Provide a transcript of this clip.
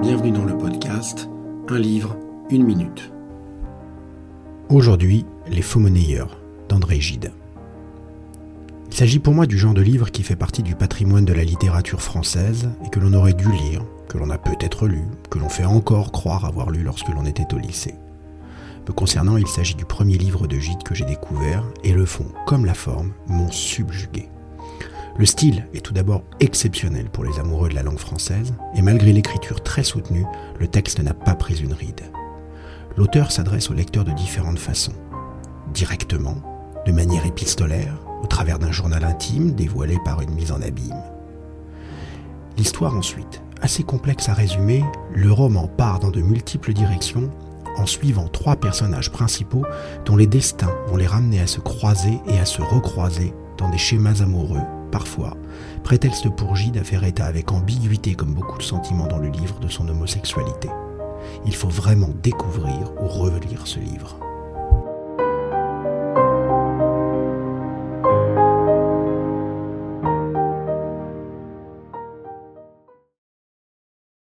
bienvenue dans le podcast Un livre, une minute. Aujourd'hui, Les faux monnayeurs d'André Gide. Il s'agit pour moi du genre de livre qui fait partie du patrimoine de la littérature française et que l'on aurait dû lire, que l'on a peut-être lu, que l'on fait encore croire avoir lu lorsque l'on était au lycée. Me concernant, il s'agit du premier livre de Gide que j'ai découvert et le fond, comme la forme, m'ont subjugué. Le style est tout d'abord exceptionnel pour les amoureux de la langue française, et malgré l'écriture très soutenue, le texte n'a pas pris une ride. L'auteur s'adresse au lecteur de différentes façons. Directement, de manière épistolaire, au travers d'un journal intime dévoilé par une mise en abîme. L'histoire ensuite, assez complexe à résumer, le roman part dans de multiples directions en suivant trois personnages principaux dont les destins vont les ramener à se croiser et à se recroiser dans des schémas amoureux parfois, prétexte pour Gide à faire état avec ambiguïté, comme beaucoup de sentiments dans le livre, de son homosexualité. Il faut vraiment découvrir ou relire ce livre.